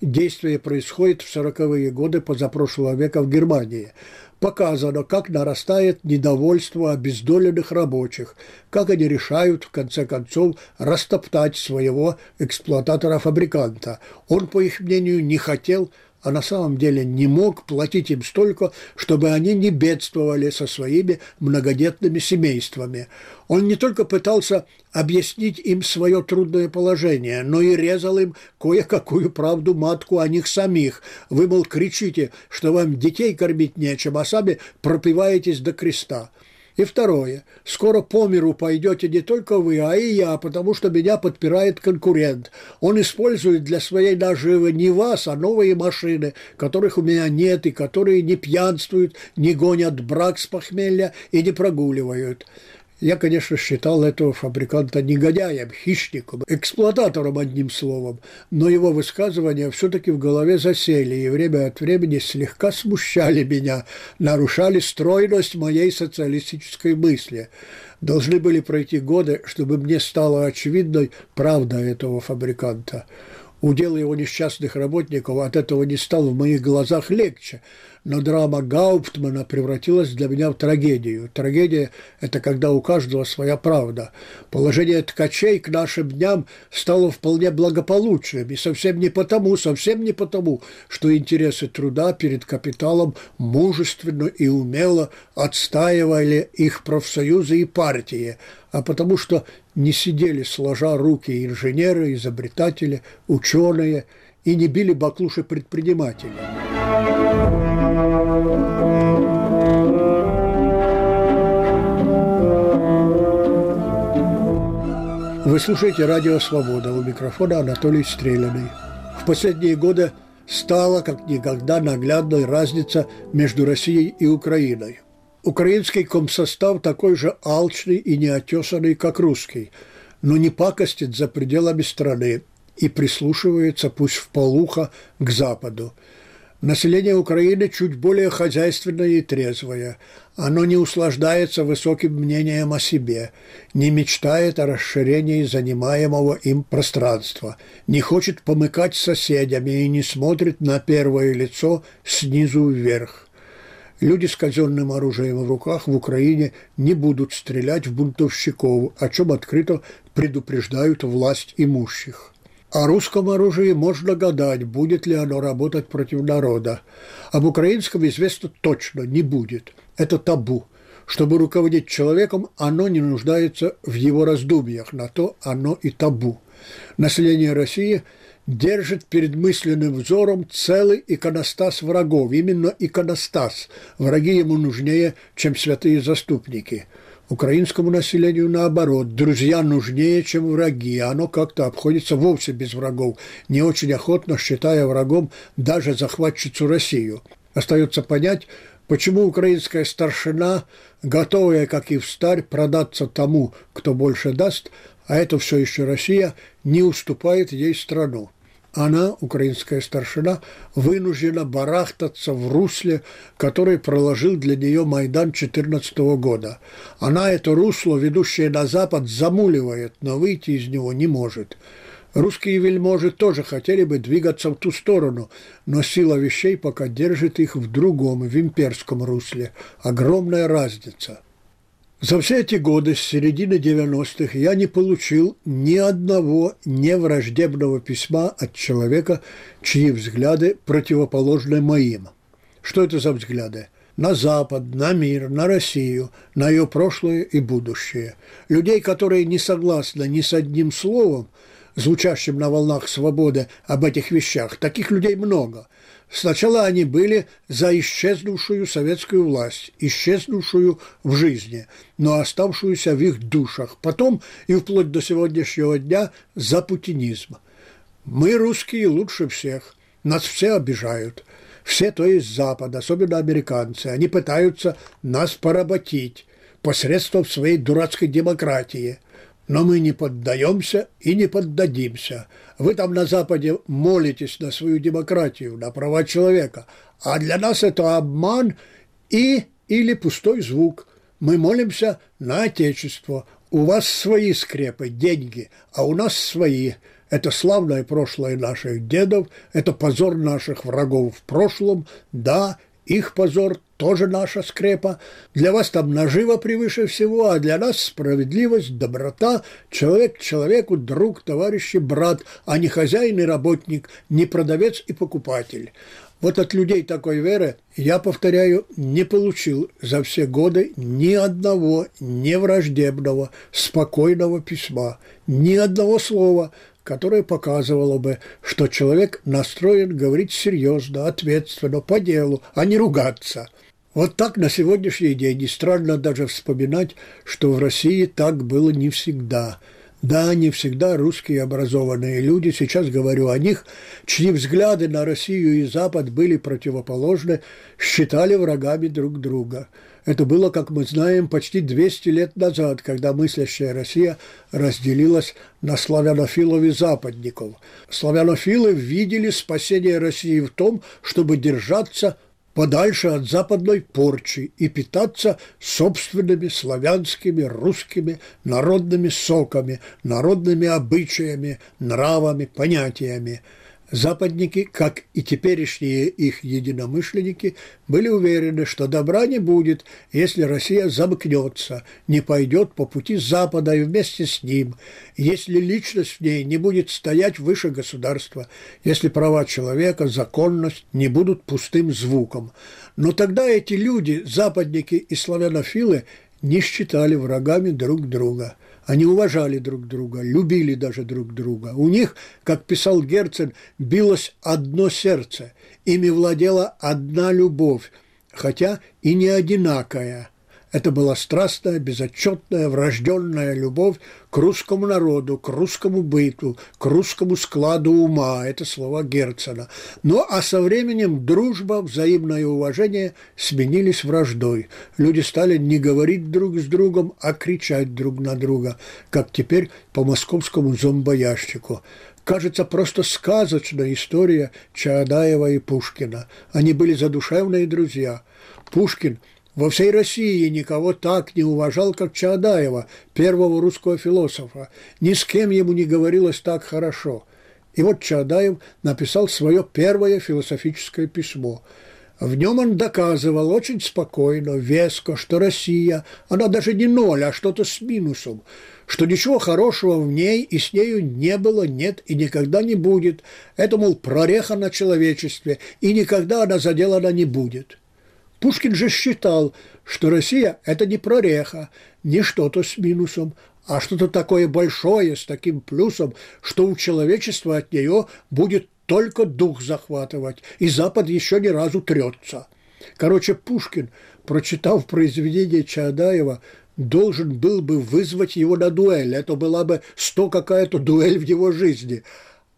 Действие происходит в 40-е годы позапрошлого века в Германии. Показано, как нарастает недовольство обездоленных рабочих, как они решают, в конце концов, растоптать своего эксплуататора-фабриканта. Он, по их мнению, не хотел а на самом деле не мог платить им столько, чтобы они не бедствовали со своими многодетными семействами. Он не только пытался объяснить им свое трудное положение, но и резал им кое-какую правду матку о них самих. Вы, мол, кричите, что вам детей кормить нечем, а сами пропиваетесь до креста. И второе. Скоро по миру пойдете не только вы, а и я, потому что меня подпирает конкурент. Он использует для своей наживы не вас, а новые машины, которых у меня нет, и которые не пьянствуют, не гонят брак с похмелья и не прогуливают. Я, конечно, считал этого фабриканта негодяем, хищником, эксплуататором, одним словом, но его высказывания все-таки в голове засели и время от времени слегка смущали меня, нарушали стройность моей социалистической мысли. Должны были пройти годы, чтобы мне стала очевидной правда этого фабриканта. Удел его несчастных работников от этого не стал в моих глазах легче – но драма Гауптмана превратилась для меня в трагедию. Трагедия – это когда у каждого своя правда. Положение ткачей к нашим дням стало вполне благополучным, и совсем не потому, совсем не потому, что интересы труда перед капиталом мужественно и умело отстаивали их профсоюзы и партии, а потому что не сидели сложа руки инженеры, изобретатели, ученые и не били баклуши предприниматели. Вы слушаете «Радио Свобода». У микрофона Анатолий Стреляный. В последние годы стала как никогда наглядной разница между Россией и Украиной. Украинский комсостав такой же алчный и неотесанный, как русский, но не пакостит за пределами страны и прислушивается, пусть в полухо, к Западу – Население Украины чуть более хозяйственное и трезвое. Оно не услаждается высоким мнением о себе, не мечтает о расширении занимаемого им пространства, не хочет помыкать соседями и не смотрит на первое лицо снизу вверх. Люди с казенным оружием в руках в Украине не будут стрелять в бунтовщиков, о чем открыто предупреждают власть имущих. О русском оружии можно гадать, будет ли оно работать против народа. Об украинском известно точно, не будет. Это табу. Чтобы руководить человеком, оно не нуждается в его раздумьях, на то оно и табу. Население России держит перед мысленным взором целый иконостас врагов, именно иконостас. Враги ему нужнее, чем святые заступники – Украинскому населению наоборот, друзья нужнее, чем враги, а оно как-то обходится вовсе без врагов, не очень охотно считая врагом даже захватчицу Россию. Остается понять, почему украинская старшина, готовая, как и в старь, продаться тому, кто больше даст, а это все еще Россия, не уступает ей страну она, украинская старшина, вынуждена барахтаться в русле, который проложил для нее Майдан 2014 года. Она это русло, ведущее на запад, замуливает, но выйти из него не может. Русские вельможи тоже хотели бы двигаться в ту сторону, но сила вещей пока держит их в другом, в имперском русле. Огромная разница – за все эти годы, с середины 90-х, я не получил ни одного невраждебного письма от человека, чьи взгляды противоположны моим. Что это за взгляды? На Запад, на мир, на Россию, на ее прошлое и будущее. Людей, которые не согласны ни с одним словом, звучащим на волнах свободы об этих вещах, таких людей много – Сначала они были за исчезнувшую советскую власть, исчезнувшую в жизни, но оставшуюся в их душах. Потом и вплоть до сегодняшнего дня за путинизм. Мы, русские, лучше всех. Нас все обижают. Все, то есть Запад, особенно американцы. Они пытаются нас поработить посредством своей дурацкой демократии – но мы не поддаемся и не поддадимся. Вы там на Западе молитесь на свою демократию, на права человека, а для нас это обман и или пустой звук. Мы молимся на Отечество. У вас свои скрепы, деньги, а у нас свои. Это славное прошлое наших дедов, это позор наших врагов в прошлом, да, их позор тоже наша скрепа. Для вас там наживо превыше всего, а для нас справедливость, доброта, человек человеку, друг, товарищ и брат, а не хозяин и работник, не продавец и покупатель. Вот от людей такой веры я, повторяю, не получил за все годы ни одного невраждебного, спокойного письма, ни одного слова, которое показывало бы, что человек настроен говорить серьезно, ответственно, по делу, а не ругаться. Вот так на сегодняшний день, и странно даже вспоминать, что в России так было не всегда – да, не всегда русские образованные люди, сейчас говорю о них, чьи взгляды на Россию и Запад были противоположны, считали врагами друг друга. Это было, как мы знаем, почти 200 лет назад, когда мыслящая Россия разделилась на славянофилов и западников. Славянофилы видели спасение России в том, чтобы держаться подальше от западной порчи и питаться собственными славянскими, русскими народными соками, народными обычаями, нравами, понятиями – Западники, как и теперешние их единомышленники, были уверены, что добра не будет, если Россия замкнется, не пойдет по пути Запада и вместе с ним, если личность в ней не будет стоять выше государства, если права человека, законность не будут пустым звуком. Но тогда эти люди, западники и славянофилы, не считали врагами друг друга – они уважали друг друга, любили даже друг друга. У них, как писал Герцен, билось одно сердце, ими владела одна любовь, хотя и не одинакая – это была страстная, безотчетная, врожденная любовь к русскому народу, к русскому быту, к русскому складу ума. Это слова Герцена. Ну а со временем дружба, взаимное уважение сменились враждой. Люди стали не говорить друг с другом, а кричать друг на друга, как теперь по московскому зомбоящику кажется, просто сказочная история Чаадаева и Пушкина. Они были задушевные друзья. Пушкин – во всей России никого так не уважал, как Чаадаева, первого русского философа. Ни с кем ему не говорилось так хорошо. И вот Чаадаев написал свое первое философическое письмо. В нем он доказывал очень спокойно, веско, что Россия, она даже не ноль, а что-то с минусом, что ничего хорошего в ней и с нею не было, нет и никогда не будет. Это, мол, прореха на человечестве, и никогда она заделана не будет. Пушкин же считал, что Россия – это не прореха, не что-то с минусом, а что-то такое большое, с таким плюсом, что у человечества от нее будет только дух захватывать, и Запад еще ни разу трется. Короче, Пушкин, прочитав произведение Чаадаева, должен был бы вызвать его на дуэль. Это была бы сто какая-то дуэль в его жизни –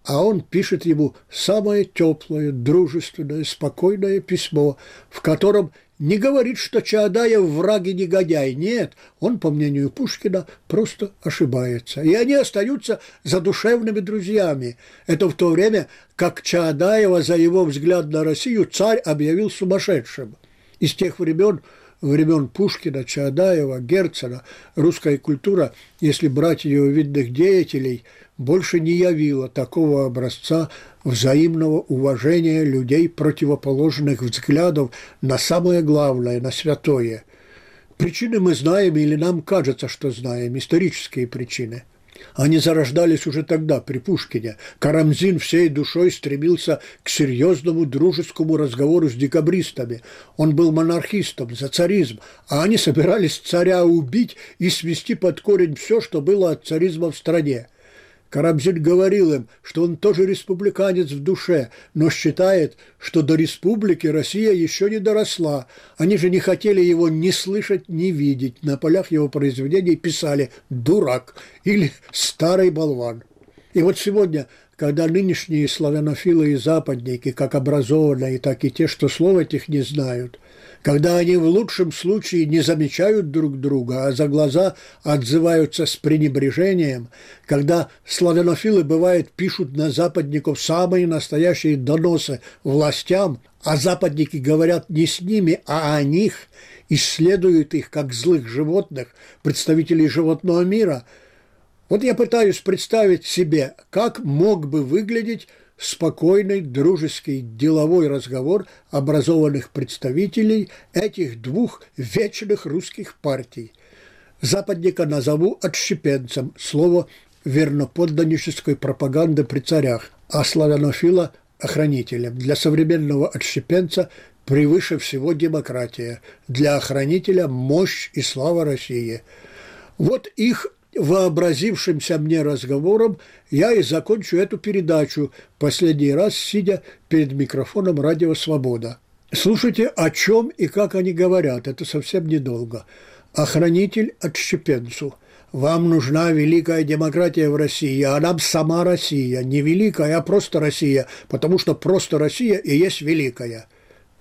а он пишет ему самое теплое, дружественное, спокойное письмо, в котором не говорит, что Чаадаев враг и негодяй. Нет, он, по мнению Пушкина, просто ошибается. И они остаются задушевными друзьями. Это в то время, как Чаадаева за его взгляд на Россию царь объявил сумасшедшим. Из тех времен времен Пушкина, Чаадаева, Герцена русская культура, если брать ее видных деятелей – больше не явила такого образца взаимного уважения людей противоположных взглядов на самое главное, на святое. Причины мы знаем или нам кажется, что знаем, исторические причины. Они зарождались уже тогда, при Пушкине. Карамзин всей душой стремился к серьезному дружескому разговору с декабристами. Он был монархистом, за царизм, а они собирались царя убить и свести под корень все, что было от царизма в стране. Карамзин говорил им, что он тоже республиканец в душе, но считает, что до республики Россия еще не доросла. Они же не хотели его ни слышать, ни видеть. На полях его произведений писали «дурак» или «старый болван». И вот сегодня, когда нынешние славянофилы и западники, как образованные, так и те, что слов этих не знают – когда они в лучшем случае не замечают друг друга, а за глаза отзываются с пренебрежением, когда славянофилы, бывает, пишут на западников самые настоящие доносы властям, а западники говорят не с ними, а о них, исследуют их как злых животных, представителей животного мира. Вот я пытаюсь представить себе, как мог бы выглядеть спокойный, дружеский, деловой разговор образованных представителей этих двух вечных русских партий. Западника назову отщепенцем, слово верноподданнической пропаганды при царях, а славянофила – охранителем. Для современного отщепенца превыше всего демократия, для охранителя – мощь и слава России. Вот их вообразившимся мне разговором я и закончу эту передачу, последний раз сидя перед микрофоном «Радио Свобода». Слушайте, о чем и как они говорят, это совсем недолго. Охранитель отщепенцу. Вам нужна великая демократия в России, а нам сама Россия. Не великая, а просто Россия, потому что просто Россия и есть великая.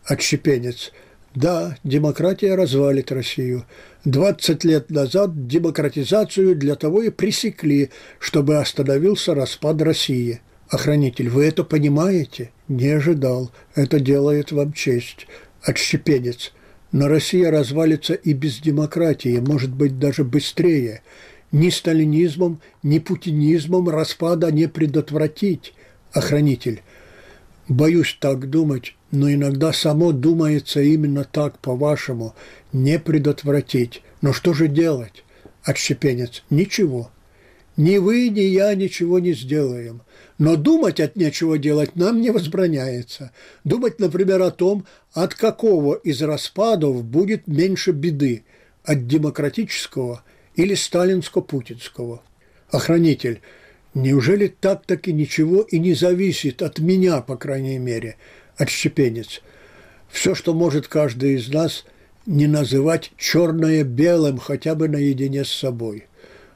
Отщепенец. Да, демократия развалит Россию. 20 лет назад демократизацию для того и пресекли, чтобы остановился распад России. Охранитель, вы это понимаете? Не ожидал. Это делает вам честь. Отщепенец. Но Россия развалится и без демократии, может быть, даже быстрее. Ни сталинизмом, ни путинизмом распада не предотвратить. Охранитель. Боюсь так думать, но иногда само думается именно так, по-вашему, не предотвратить. Но что же делать? Отщепенец. Ничего. Ни вы, ни я ничего не сделаем. Но думать от нечего делать нам не возбраняется. Думать, например, о том, от какого из распадов будет меньше беды – от демократического или сталинско-путинского. Охранитель – Неужели так-таки ничего и не зависит от меня, по крайней мере, отщепенец? Все, что может каждый из нас, не называть черное белым хотя бы наедине с собой.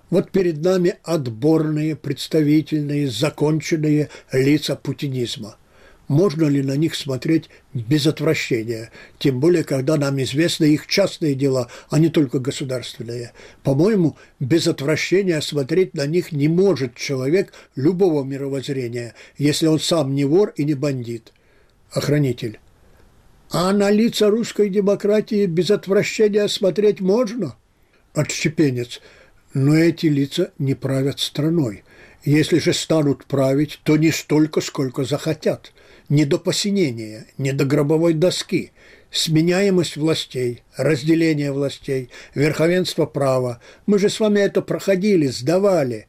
Вот перед нами отборные, представительные, законченные лица путинизма – можно ли на них смотреть без отвращения, тем более, когда нам известны их частные дела, а не только государственные. По-моему, без отвращения смотреть на них не может человек любого мировоззрения, если он сам не вор и не бандит. Охранитель. А на лица русской демократии без отвращения смотреть можно? Отщепенец. Но эти лица не правят страной. Если же станут править, то не столько, сколько захотят – не до посинения, не до гробовой доски, сменяемость властей, разделение властей, верховенство права. Мы же с вами это проходили, сдавали.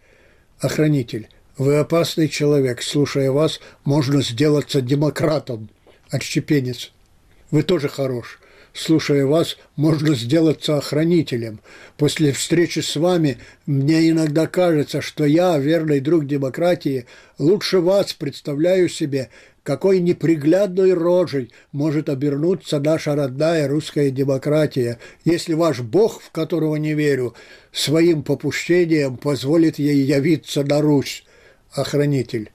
Охранитель, вы опасный человек, слушая вас, можно сделаться демократом. Отщепенец, вы тоже хорош слушая вас, можно сделаться охранителем. После встречи с вами мне иногда кажется, что я, верный друг демократии, лучше вас представляю себе, какой неприглядной рожей может обернуться наша родная русская демократия, если ваш Бог, в которого не верю, своим попущением позволит ей явиться на Русь, охранитель.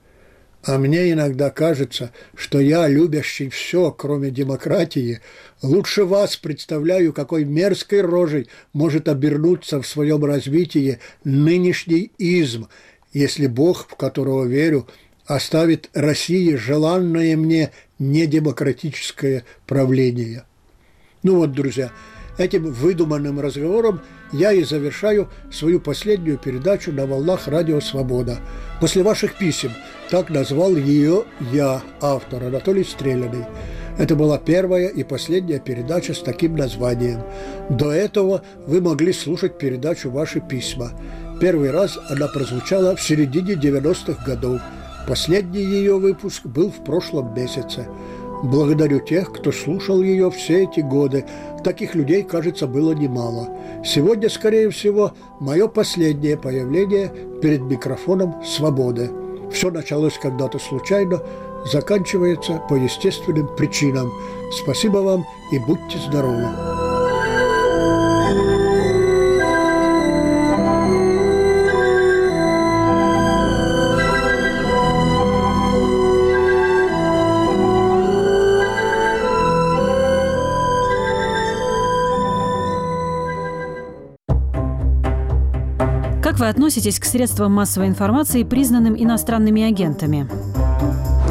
А мне иногда кажется, что я, любящий все, кроме демократии, лучше вас представляю, какой мерзкой рожей может обернуться в своем развитии нынешний изм, если Бог, в которого верю, оставит России желанное мне недемократическое правление. Ну вот, друзья, этим выдуманным разговором я и завершаю свою последнюю передачу на волнах Радио Свобода. После ваших писем – так назвал ее я, автор Анатолий Стреляный. Это была первая и последняя передача с таким названием. До этого вы могли слушать передачу «Ваши письма». Первый раз она прозвучала в середине 90-х годов. Последний ее выпуск был в прошлом месяце. Благодарю тех, кто слушал ее все эти годы. Таких людей, кажется, было немало. Сегодня, скорее всего, мое последнее появление перед микрофоном «Свободы». Все началось когда-то случайно, заканчивается по естественным причинам. Спасибо вам и будьте здоровы! Относитесь к средствам массовой информации, признанным иностранными агентами?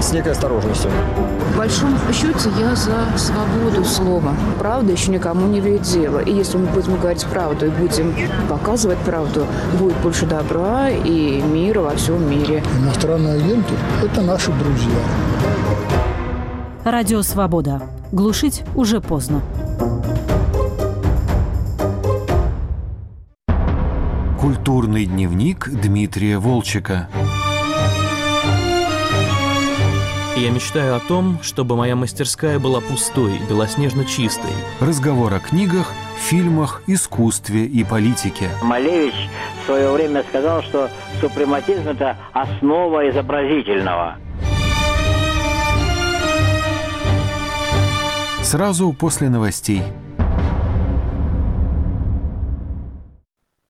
с некой осторожностью. В большом счете я за свободу слова. Правда еще никому не вредила. И если мы будем говорить правду и будем показывать правду, будет больше добра и мира во всем мире. Иностранные агенты – это наши друзья. Радио «Свобода». Глушить уже поздно. Культурный дневник Дмитрия Волчика. Я мечтаю о том, чтобы моя мастерская была пустой, белоснежно чистой. Разговор о книгах, фильмах, искусстве и политике. Малевич в свое время сказал, что супрематизм – это основа изобразительного. Сразу после новостей.